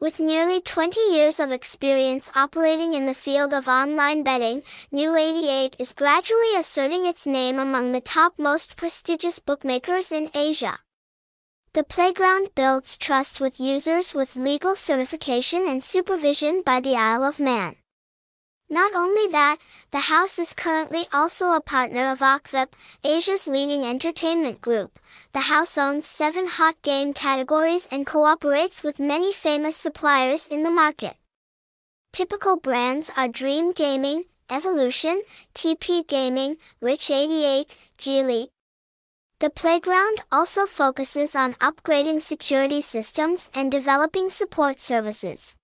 With nearly 20 years of experience operating in the field of online betting, New88 is gradually asserting its name among the top most prestigious bookmakers in Asia. The playground builds trust with users with legal certification and supervision by the Isle of Man. Not only that, the house is currently also a partner of OKVIP, Asia's leading entertainment group. The house owns seven hot game categories and cooperates with many famous suppliers in the market. Typical brands are Dream Gaming, Evolution, TP Gaming, Rich 88, Jili. The playground also focuses on upgrading security systems and developing support services.